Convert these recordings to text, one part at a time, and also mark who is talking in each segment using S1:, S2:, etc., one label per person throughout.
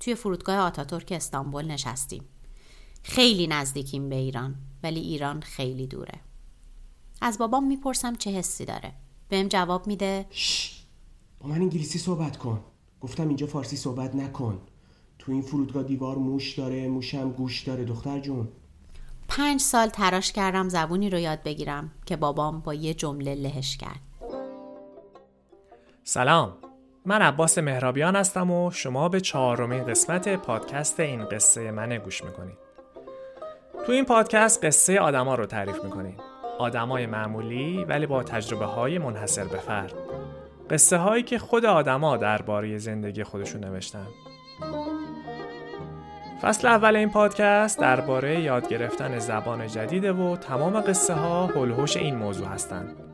S1: توی فرودگاه آتاتورک استانبول نشستیم. خیلی نزدیکیم به ایران ولی ایران خیلی دوره. از بابام می‌پرسم چه حسی داره. بهم جواب میده
S2: با من انگلیسی صحبت کن. گفتم اینجا فارسی صحبت نکن. تو این فرودگاه دیوار موش داره موشم گوش داره. دختر جون.
S1: پنج سال تراش کردم زبونی رو یاد بگیرم که بابام با یه جمله لهش کرد.
S3: سلام. من عباس مهرابیان هستم و شما به چهارمین قسمت پادکست این قصه منه گوش می‌کنید. تو این پادکست قصه آدما رو تعریف می‌کنیم. آدمای معمولی ولی با تجربه های منحصر به فرد. قصه هایی که خود آدما درباره زندگی خودشون نوشتن. فصل اول این پادکست درباره یاد گرفتن زبان جدیده و تمام قصه ها هلوهوش این موضوع هستند.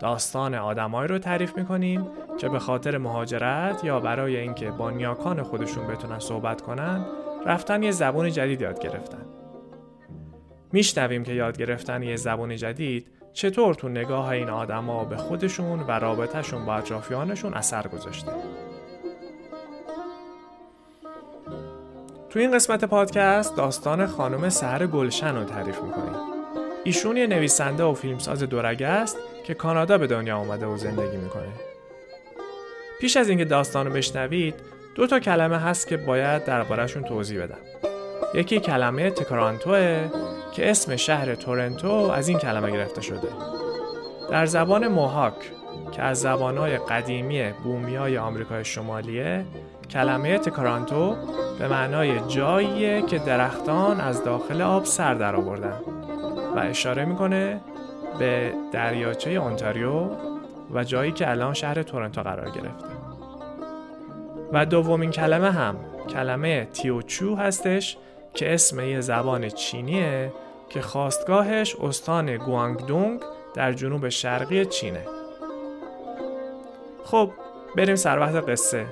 S3: داستان آدمایی رو تعریف می‌کنیم که به خاطر مهاجرت یا برای اینکه با نیاکان خودشون بتونن صحبت کنن رفتن یه زبان جدید یاد گرفتن. میشنویم که یاد گرفتن یه زبان جدید چطور تو نگاه این آدما به خودشون و رابطهشون با اطرافیانشون اثر گذاشته. تو این قسمت پادکست داستان خانم سهر گلشن رو تعریف می‌کنیم. ایشون یه نویسنده و فیلمساز دورگه است که کانادا به دنیا آمده و زندگی می‌کنه. پیش از اینکه داستان رو بشنوید دو تا کلمه هست که باید دربارهشون توضیح بدم. یکی کلمه تکرانتوه که اسم شهر تورنتو از این کلمه گرفته شده. در زبان موهاک که از زبانهای قدیمی بومیای آمریکای شمالیه کلمه تکرانتو به معنای جاییه که درختان از داخل آب سر در آوردن و اشاره می‌کنه به دریاچه اونتاریو و جایی که الان شهر تورنتو قرار گرفته. و دومین کلمه هم کلمه تیوچو هستش که اسم یه زبان چینیه که خواستگاهش استان گوانگدونگ در جنوب شرقی چینه. خب بریم سر وقت قصه.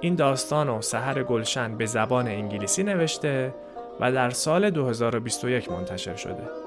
S3: این داستان و سهر گلشن به زبان انگلیسی نوشته و در سال 2021 منتشر شده.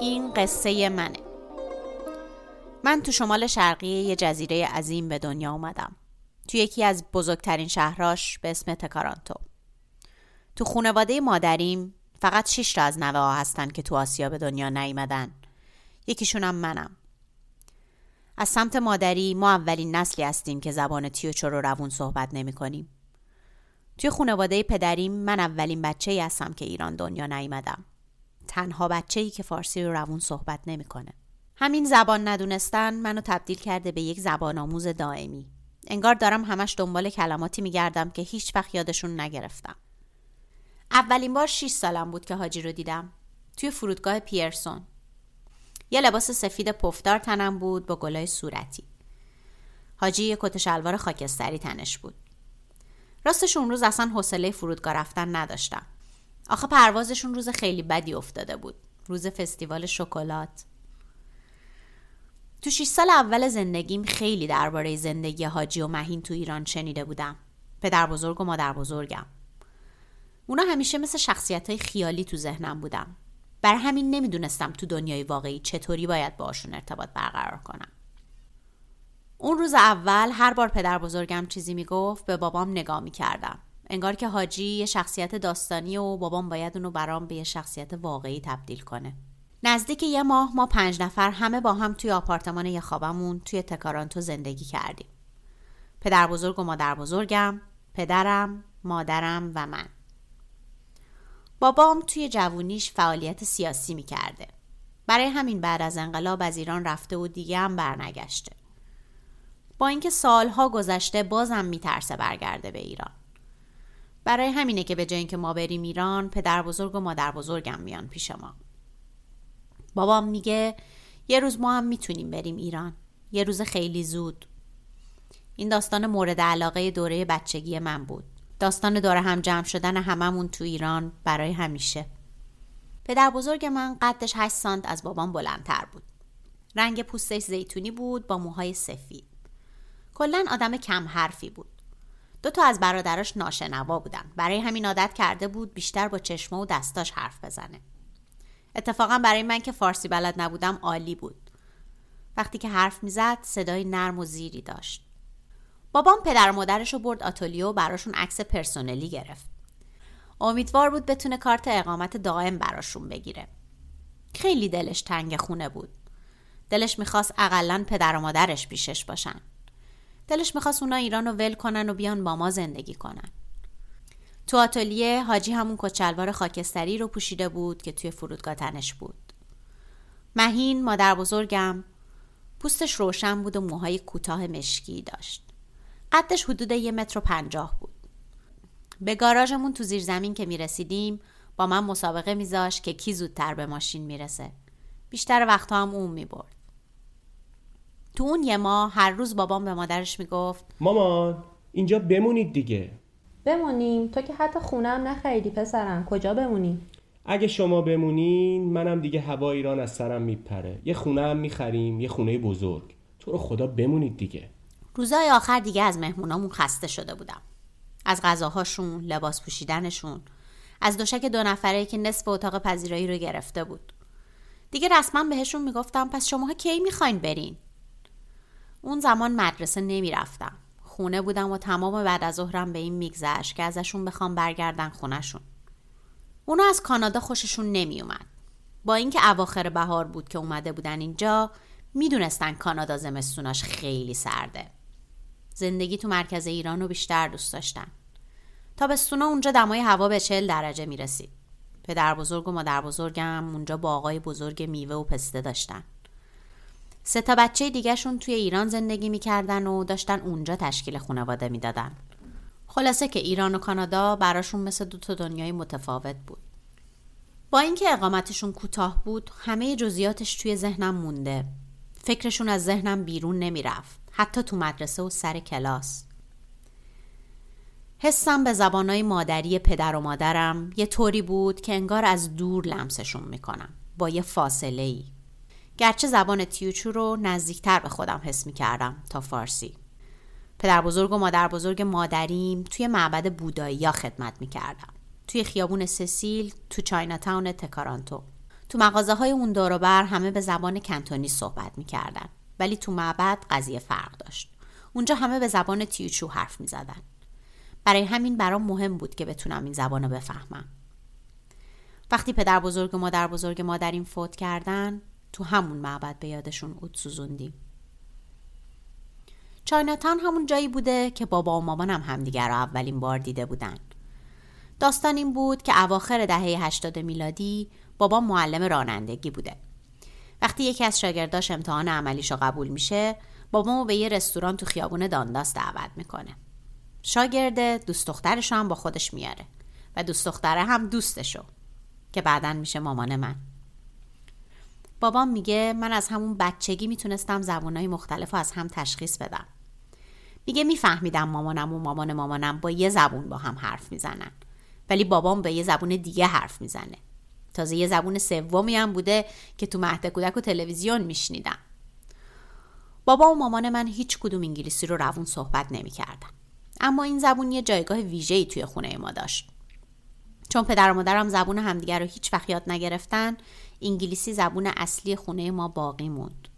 S1: این قصه منه. من تو شمال شرقی یه جزیره عظیم به دنیا اومدم. تو یکی از بزرگترین شهراش به اسم تکارانتو. تو خونواده مادریم فقط شش تا از نوه ها هستن که تو آسیا به دنیا نیومدن. یکیشونم منم. از سمت مادری ما اولین نسلی هستیم که زبان تیوچو رو روون صحبت نمی کنیم. توی خانواده پدریم من اولین بچه ای هستم که ایران دنیا نیومدم. تنها بچه ای که فارسی رو روون صحبت نمی‌کنه. همین زبان ندونستن منو تبدیل کرده به یک زبان آموز دائمی. انگار دارم همش دنبال کلماتی میگردم که هیچ وقت یادشون نگرفتم. اولین بار 6 سالم بود که حاجی رو دیدم. توی فرودگاه پیرسون یه لباس سفید پفدار تنم بود با گلای صورتی حاجی یه کت شلوار خاکستری تنش بود راستش اون روز اصلا حوصله فرودگاه رفتن نداشتم آخه پروازشون روز خیلی بدی افتاده بود. روز فستیوال شکلات. تو 6 سال اول زندگیم خیلی درباره زندگی حاجی و مهین تو ایران شنیده بودم. پدر بزرگ و مادر بزرگم. اونا همیشه مثل شخصیت های خیالی تو ذهنم بودم. بر همین نمی‌دونستم تو دنیای واقعی چطوری باید باشون ارتباط برقرار کنم. اون روز اول هر بار پدر بزرگم چیزی می‌گفت به بابام نگاه می‌کردم. انگار که حاجی یه شخصیت داستانی و بابام باید اونو برام به یه شخصیت واقعی تبدیل کنه نزدیک یه ماه ما پنج نفر همه با هم توی آپارتمان یه خوابمون توی تکارانتو زندگی کردیم پدر بزرگ و مادر بزرگم پدرم مادرم و من بابام توی جوونیش فعالیت سیاسی می‌کرده. برای همین بعد از انقلاب از ایران رفته و دیگه هم برنگشته. با اینکه سالها گذشته بازم میترسه برگرده به ایران. برای همینه که به جای اینکه ما بریم ایران پدر بزرگ و مادر بزرگم میان پیش ما. بابام میگه یه روز ما هم می‌تونیم بریم ایران. یه روز خیلی زود. این داستان مورد علاقه دوره بچگی من بود. داستان داره هم جمع شدن هممون تو ایران برای همیشه پدر بزرگ من قدش 8 سانت از بابام بلندتر بود رنگ پوستش زیتونی بود با موهای سفید کلا آدم کم حرفی بود دو تا از برادراش ناشنوا بودن. برای همین عادت کرده بود بیشتر با چشمه و دستاش حرف بزنه. اتفاقا برای من که فارسی بلد نبودم عالی بود. وقتی که حرف می‌زد صدای نرم و زیری داشت. بابام پدر و مادرش رو برد آتولیو و براشون عکس پرسونلی گرفت. امیدوار بود بتونه کارت اقامت دائم براشون بگیره. خیلی دلش تنگ خونه بود. دلش می‌خواست اقلا پدر و مادرش پیشش باشن. دلش می‌خواست اونا ایران رو ول کنن و بیان با ما زندگی کنن. تو آتلیه حاجی همون کچلوار خاکستری رو پوشیده بود که توی فرودگاه تنش بود. مهین مادر بزرگم پوستش روشن بود و موهای کوتاه مشکی داشت. قدش حدود یه متر و پنجاه بود. به گاراژمون تو زیر زمین که می‌رسیدیم با من مسابقه میذاشت که کی زودتر به ماشین می‌رسه. بیشتر وقتها هم اون می‌برد. تو اون یه ماه هر روز بابام به مادرش می‌گفت
S2: مامان اینجا بمونید دیگه.
S4: بمونیم. تو که حتی خونه هم نخریدی پسرم. کجا بمونیم
S2: اگه شما بمونین منم دیگه هوا ایران از سرم میپره. یه خونه هم می‌خریم یه خونه بزرگ. تو رو خدا بمونید دیگه.
S1: روزای آخر دیگه از مهمونامون خسته شده بودم. از غذاهاشون لباس پوشیدنشون. از دوشک دو نفره که نصف اتاق پذیرایی رو گرفته بود. دیگه رسما بهشون می‌گفتم پس شماها کی می‌خواین برین؟ اون زمان مدرسه نمی‌رفتم. خونه بودم و تمام بعد از ظهرم به این میگذشت که ازشون بخوام برگردن خونشون اونا از کانادا خوششون نمیومد با اینکه اواخر بهار بود که اومده بودن اینجا می‌دونستن کانادا زمستوناش خیلی سرده. زندگی تو مرکز ایران رو بیشتر دوست داشتن. تابستونا اونجا دمای هوا به چل درجه می‌رسید. پدر بزرگ و مادر بزرگم اونجا با آقای بزرگ میوه و پسته داشتن. سه تا بچه دیگهشون توی ایران زندگی می‌کردن و داشتن اونجا تشکیل خانواده می‌دادن. خلاصه که ایران و کانادا براشون مثل دو تا دنیای متفاوت بود. با اینکه اقامتشون کوتاه بود همه جزئیاتش توی ذهنم مونده. فکرشون از ذهنم بیرون نمی‌رفت حتی تو مدرسه و سر کلاس. حسم به زبانای مادری پدر و مادرم یه طوری بود که انگار از دور لمسشون می‌کنم با یه فاصله ای گرچه زبان تیوچو رو نزدیکتر به خودم حس می‌کردم تا فارسی. پدر بزرگ و مادر بزرگ مادریم توی معبد بودایی ها خدمت می‌کردم. توی خیابون سسیل تو چایناتاون تکارانتو. تو مغازه های اون بر همه به زبان کنتونی صحبت می‌کردن. ولی تو معبد قضیه فرق داشت. اونجا همه به زبان تیوچو حرف می‌زدن. برای همین برام مهم بود که بتونم این زبان رو بفهمم. وقتی پدر بزرگ و مادر بزرگ مادریم فوت کردن تو همون معبد به یادشون اود سوزوندیم چایناتان همون جایی بوده که بابا و مامانم همدیگر رو اولین بار دیده بودن. داستان این بود که اواخر دهه 80 میلادی بابا معلم رانندگی بوده. وقتی یکی از شاگرداش امتحان عملیشو قبول میشه بابامو به یه رستوران تو خیابون دانداس دعوت می‌کنه. شاگرده دوست دخترش هم با خودش میاره و دوست دختره هم دوستشو که بعدا میشه مامان من. بابام میگه من از همون بچگی می‌تونستم زبونهای مختلف رو از هم تشخیص بدم. میگه میفهمیدم مامانم و مامان مامانم با یه زبون با هم حرف می‌زنن. ولی بابام به یه زبون دیگه حرف می‌زنه. تازه یه زبون سومی هم بوده که تو مهد کودک و تلویزیون میشنیدم. بابا و مامان من هیچ کدوم انگلیسی رو روون صحبت نمی‌کردن. اما این زبون یه جایگاه ویژه‌ای توی خونه ما داشت. چون پدر و مادرم زبون همدیگر رو هیچ وقت یاد نگرفتن انگلیسی زبون اصلی خونه ما باقی موند.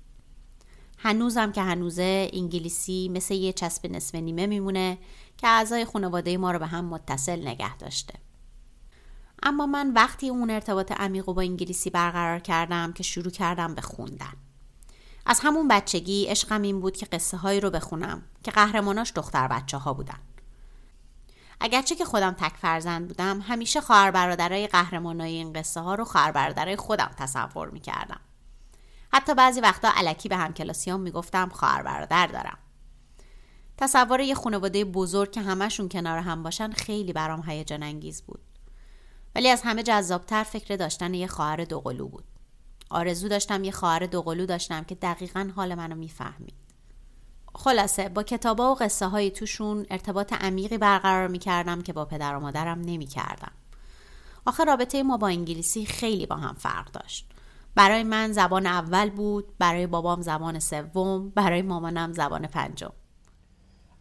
S1: هنوزم که هنوزه انگلیسی مثل یه چسب نصف نیمه میمونه که اعضای خانواده ما رو به هم متصل نگه داشته. اما من وقتی اون ارتباط عمیق با انگلیسی برقرار کردم که شروع کردم به خوندن. از همون بچگی عشقم این بود که قصه هایی رو بخونم که قهرماناش دختر بچه ها بودن. اگرچه که خودم تک فرزند بودم همیشه خواهر برادرای قهرمانای این قصه ها رو خواهر برادرای خودم تصور می‌کردم. حتی بعضی وقتا علکی به همکلاسیام می‌گفتم خواهر برادر دارم. تصور یه خانواده بزرگ که همشون کنار هم باشن خیلی برام هیجان انگیز بود. ولی از همه جذابتر فکر داشتن یه خواهر دوقلو بود. آرزو داشتم یه خواهر دوقلو داشتم که دقیقا حال منو می‌فهمید. خلاصه با کتابا و قصه های توشون ارتباط عمیقی برقرار می‌کردم که با پدر و مادرم نمی‌کردم. آخه رابطه ما با انگلیسی خیلی با هم فرق داشت. برای من زبان اول بود برای بابام زبان سوم برای مامانم زبان پنجم.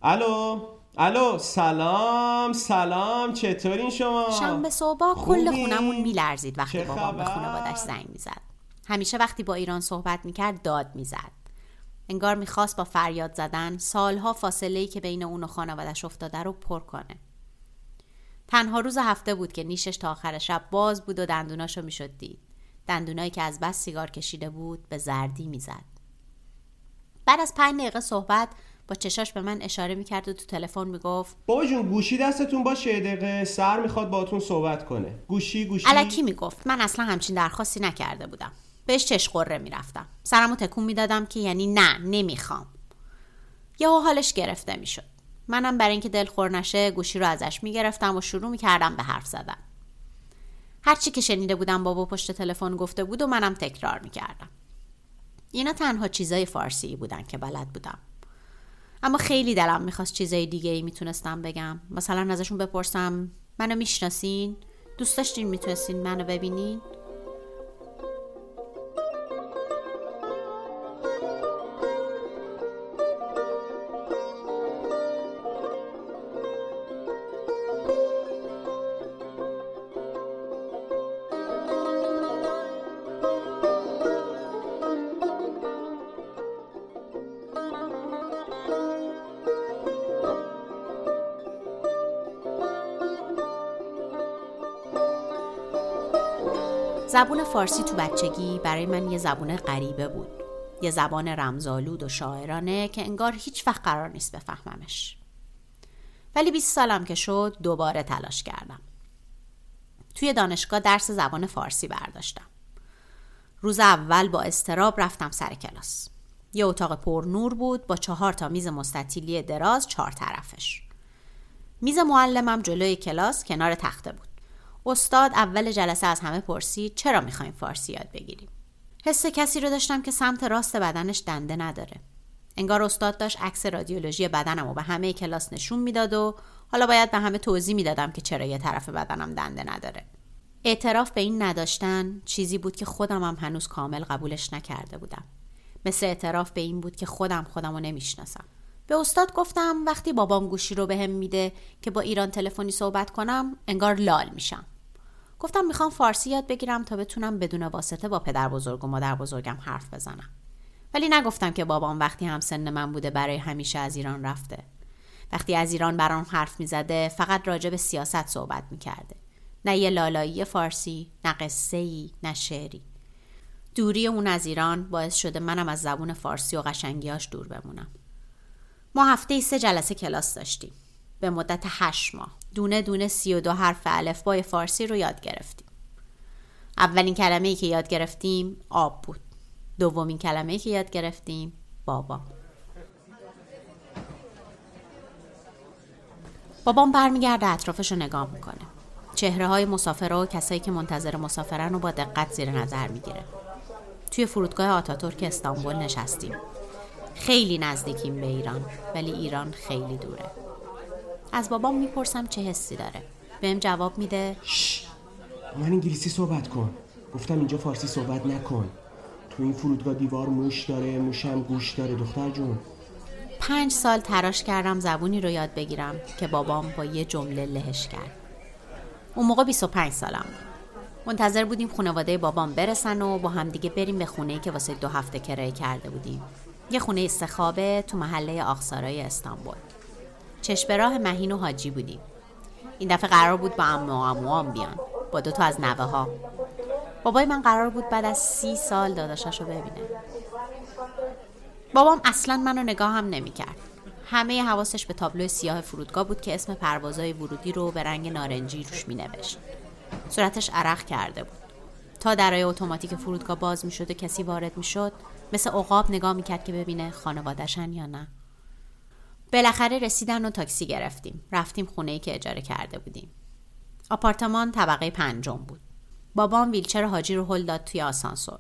S2: الو؟ الو؟ سلام سلام چطورین شما؟
S1: شنبه صبح کل خونمون میلرزید وقتی بابام به خانوادش زنگ می‌زد. همیشه وقتی با ایران صحبت می‌کرد داد می‌زد. انگار می‌خواست با فریاد زدن سالها فاصله که بین اون و خانوادش افتاده رو پر کنه. تنها روز هفته بود که نیشش تا آخر شب باز بود و دندوناشو می‌شد دید. دندونایی که از بس سیگار کشیده بود به زردی می‌زد. بعد از پنج دقیقه صحبت با چشاش به من اشاره می‌کرد و تو تلفن می‌گفت
S2: بابا جون گوشی دستتون باشه دقیقه. سر می‌خواد باتون صحبت کنه. گوشی گوشی.
S1: علکی می‌گفت. من اصلا همچین درخواستی نکرده بودم. بهش چش قره می‌رفتم. سرمو تکون می‌دادم که یعنی نه نمی‌خوام. یهو حالش گرفته می‌شد. منم برای اینکه دلخور نشه گوشی رو ازش می‌گرفتم و شروع می‌کردم به حرف زدن. هرچی که شنیده بودم بابا پشت تلفن گفته بود و منم تکرار می‌کردم. اینا تنها چیزای فارسی بودن که بلد بودم. اما خیلی دلم می‌خواست چیزای دیگه ای می‌تونستم بگم. مثلا ازشون بپرسم منو می‌شناسین؟ دوست داشتین می‌تونستین منو ببینین؟ زبون فارسی تو بچگی برای من یه زبون غریبه بود. یه زبان رمزالود و شاعرانه که انگار هیچ وقت قرار نیست بفهممش. ولی 20 سالم که شد دوباره تلاش کردم. توی دانشگاه درس زبان فارسی برداشتم. روز اول با استراب رفتم سر کلاس. یه اتاق پر نور بود با چهار تا میز مستطیلی دراز چهار طرفش. میز معلمم جلوی کلاس کنار تخته بود. استاد اول جلسه از همه پرسید چرا می‌خوایم فارسی یاد بگیریم؟ حس کسی رو داشتم که سمت راست بدنش دنده نداره. انگار استاد داشت عکس رادیولوژی بدنم و به همه کلاس نشون می‌داد و حالا باید به همه توضیح می‌دادم که چرا یه طرف بدنم دنده نداره. اعتراف به این نداشتن چیزی بود که خودم هم هنوز کامل قبولش نکرده بودم. مثل اعتراف به این بود که خودم خودم رو نمی‌شناسم. به استاد گفتم وقتی بابام گوشی رو بهم به میده که با ایران تلفنی صحبت کنم انگار لال میشم. گفتم می‌خوام فارسی یاد بگیرم تا بتونم بدون واسطه با پدر بزرگ و مادر بزرگم حرف بزنم. ولی نگفتم که بابام وقتی هم سن من بوده برای همیشه از ایران رفته. وقتی از ایران برام حرف می‌زده فقط راجع به سیاست صحبت می‌کرده. نه یه لالایی فارسی نه قصه ای نه شعری. دوری اون از ایران باعث شده منم از زبون فارسی و قشنگیاش دور بمونم. ما هفته سه جلسه کلاس داشتیم. به مدت هشت ماه. دونه دونه سی و دو حرف الفبای فارسی رو یاد گرفتیم. اولین کلمه ای که یاد گرفتیم آب بود. دومین کلمه ای که یاد گرفتیم بابا. بابام برمیگرده اطرافش رو نگاه می‌کنه. چهره های مسافر و کسایی که منتظر مسافرن رو با دقت زیر نظر می‌گیره. توی فرودگاه آتاتورک استانبول نشستیم. خیلی نزدیکیم به ایران ولی ایران خیلی دوره. از بابام می‌پرسم چه حسی داره. بهم جواب میده
S2: من انگلیسی صحبت کن. گفتم اینجا فارسی صحبت نکن. تو این فرودگاه دیوار موش داره موشم گوش داره دختر جون.
S1: پنج سال تراش کردم زبونی رو یاد بگیرم که بابام با یه جمله لهش کرد. اون موقع 25 سالم بود. منتظر بودیم خانواده بابام برسن و با همدیگه بریم به خونه که واسه دو هفته کرایه کرده بودیم. یه خونه استخابه تو محله آخسارای استانبول. چشم راه مهین و حاجی بودیم. این دفعه قرار بود با امو اموام بیان با دو تا از نوه ها بابای من قرار بود بعد از سی سال داداشش رو ببینه. بابام اصلا منو نگاه هم نمی‌کرد. همه حواسش به تابلو سیاه فرودگاه بود که اسم پروازهای ورودی رو به رنگ نارنجی روش می نوشت. صورتش عرق کرده بود. تا درای اتوماتیک فرودگاه باز می شد و کسی وارد می شد مثل عقاب نگاه می کرد که ببینه خانوادهشن یا نه. بالاخره رسیدن و تاکسی گرفتیم. رفتیم خونه ای که اجاره کرده بودیم. آپارتمان طبقه پنجم بود. بابام ویلچر حاجی رو هل داد توی آسانسور.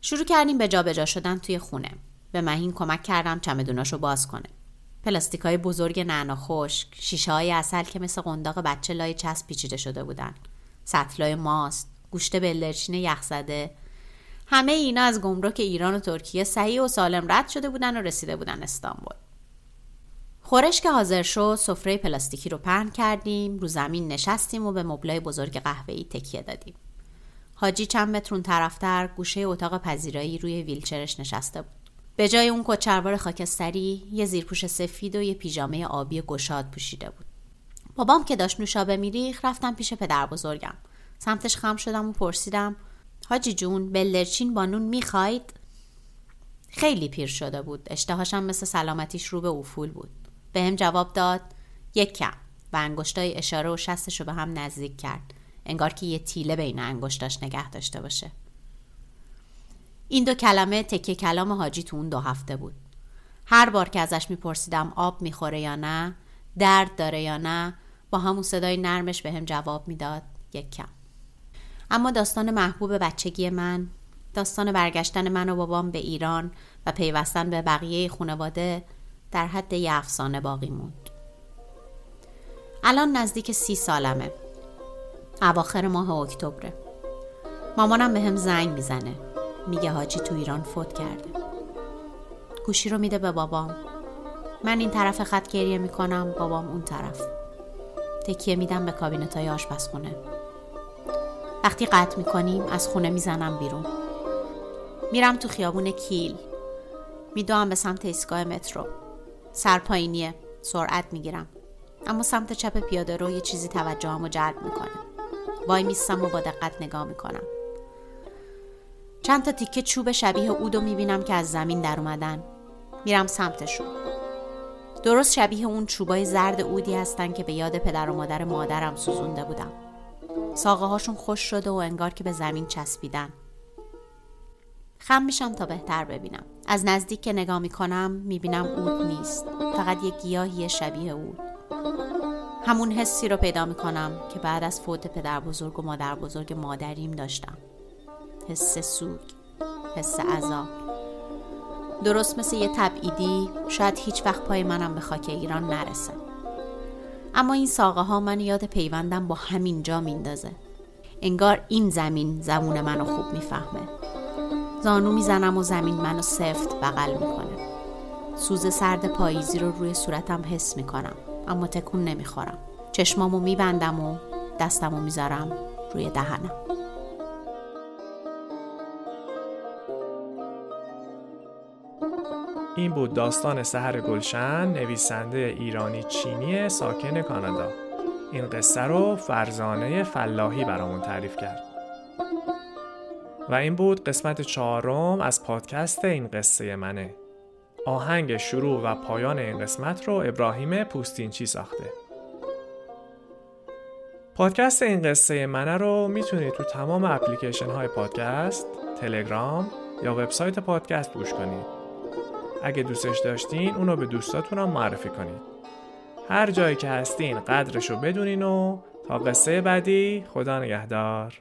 S1: شروع کردیم به جابجا جا شدن توی خونه. به مهین کمک کردم چمدوناشو باز کنه. پلاستیک های بزرگ نعنا خشک شیشه های اصل که مثل قنداق بچه لای چسب پیچیده شده بودن. سطلای ماست گوشت بلدرچین یخزده همه اینا از گمرک ایران و ترکیه صحیح و سالم رد شده بودن و رسیده بودن استانبول. خورش که حاضر شد سفره پلاستیکی رو پهن کردیم رو زمین نشستیم و به مبلای بزرگ قهوه‌ای تکیه دادیم. حاجی چند مترون طرفتر گوشه اتاق پذیرایی روی ویلچرش نشسته بود. به جای اون کچلوار خاکستری یه زیرپوش سفید و یه پیژامه آبی گشاد پوشیده بود. بابام که داشت نوشابه میریخ رفتم پیش پدر بزرگم سمتش خم شدم و پرسیدم حاجی جون بلرچین با نون می‌خواید؟ خیلی پیر شده بود. اشتهاشم مثل سلامتیش رو به افول بود. به هم جواب داد یک کم. و انگشتای اشاره و شستش رو به هم نزدیک کرد. انگار که یه تیله بین انگشتاش نگه داشته باشه. این دو کلمه تکه کلام حاجی تو اون دو هفته بود. هر بار که ازش میپرسیدم آب می‌خوره یا نه درد داره یا نه با همون صدای نرمش به هم جواب می‌داد یک کم. اما داستان محبوب بچگی من داستان برگشتن من و بابام به ایران و پیوستن به بقیه خانواده در حد یه افسانه باقی موند. الان نزدیک سی سالمه. اواخر ماه اکتبره. مامانم به هم زنگ می‌زنه. میگه حاجی تو ایران فوت کرده. گوشی رو میده به بابام. من این طرف خط گریه می‌کنم بابام اون طرف. تکیه میدم به کابینت های آشپزخونه. وقتی قطع می‌کنیم از خونه می‌زنم بیرون. میرم تو خیابون کیل. میدوام به سمت ایستگاه مترو. سرپایینیه سرعت می‌گیرم. اما سمت چپ پیاده رو یه چیزی توجهم رو جلب می‌کنه. وای میستم و با دقت نگاه می‌کنم. چند تا تیکه چوب شبیه اودو می‌بینم که از زمین در اومدن. میرم سمتشون. درست شبیه اون چوبای زرد اودی هستن که به یاد پدر و مادر مادرم سوزونده بودم. ساقه هاشون خوش شده و انگار که به زمین چسبیدن. خم میشم تا بهتر ببینم. از نزدیک که نگاه می‌کنم می‌بینم اود نیست. فقط یک گیاهی شبیه اود همون حسی رو پیدا می‌کنم که بعد از فوت پدر بزرگ و مادر بزرگ مادریم داشتم. حس سوگ حس عذاب درست مثل یه تبعیدی شاید هیچ وقت پای منم به خاک ایران نرسه. اما این ساقه ها من یاد پیوندم با همین جا میندازه. انگار این زمین زمون منو خوب می‌فهمه. زانو می‌زنم و زمین منو سفت بغل می‌کنه. سوز سرد پاییزی رو روی صورتم حس می‌کنم اما تکون نمی‌خورم. چشمامو میبندم و دستمو می‌ذارم روی دهنم.
S3: این بود داستان سهر گلشن نویسنده ایرانی چینی ساکن کانادا. این قصه رو فرزانه فلاحی برامون تعریف کرد. و این بود قسمت چهارم از پادکست این قصه منه. آهنگ شروع و پایان این قسمت رو ابراهیم پوستینچی ساخته. پادکست این قصه منه رو می‌تونید تو تمام اپلیکیشن های پادکست، تلگرام یا وبسایت پادکست گوش کنید. اگه دوستش داشتین اونو به دوستاتون هم معرفی کنید هر جایی که هستین قدرشو بدونین و تا قصه بعدی خدا نگهدار.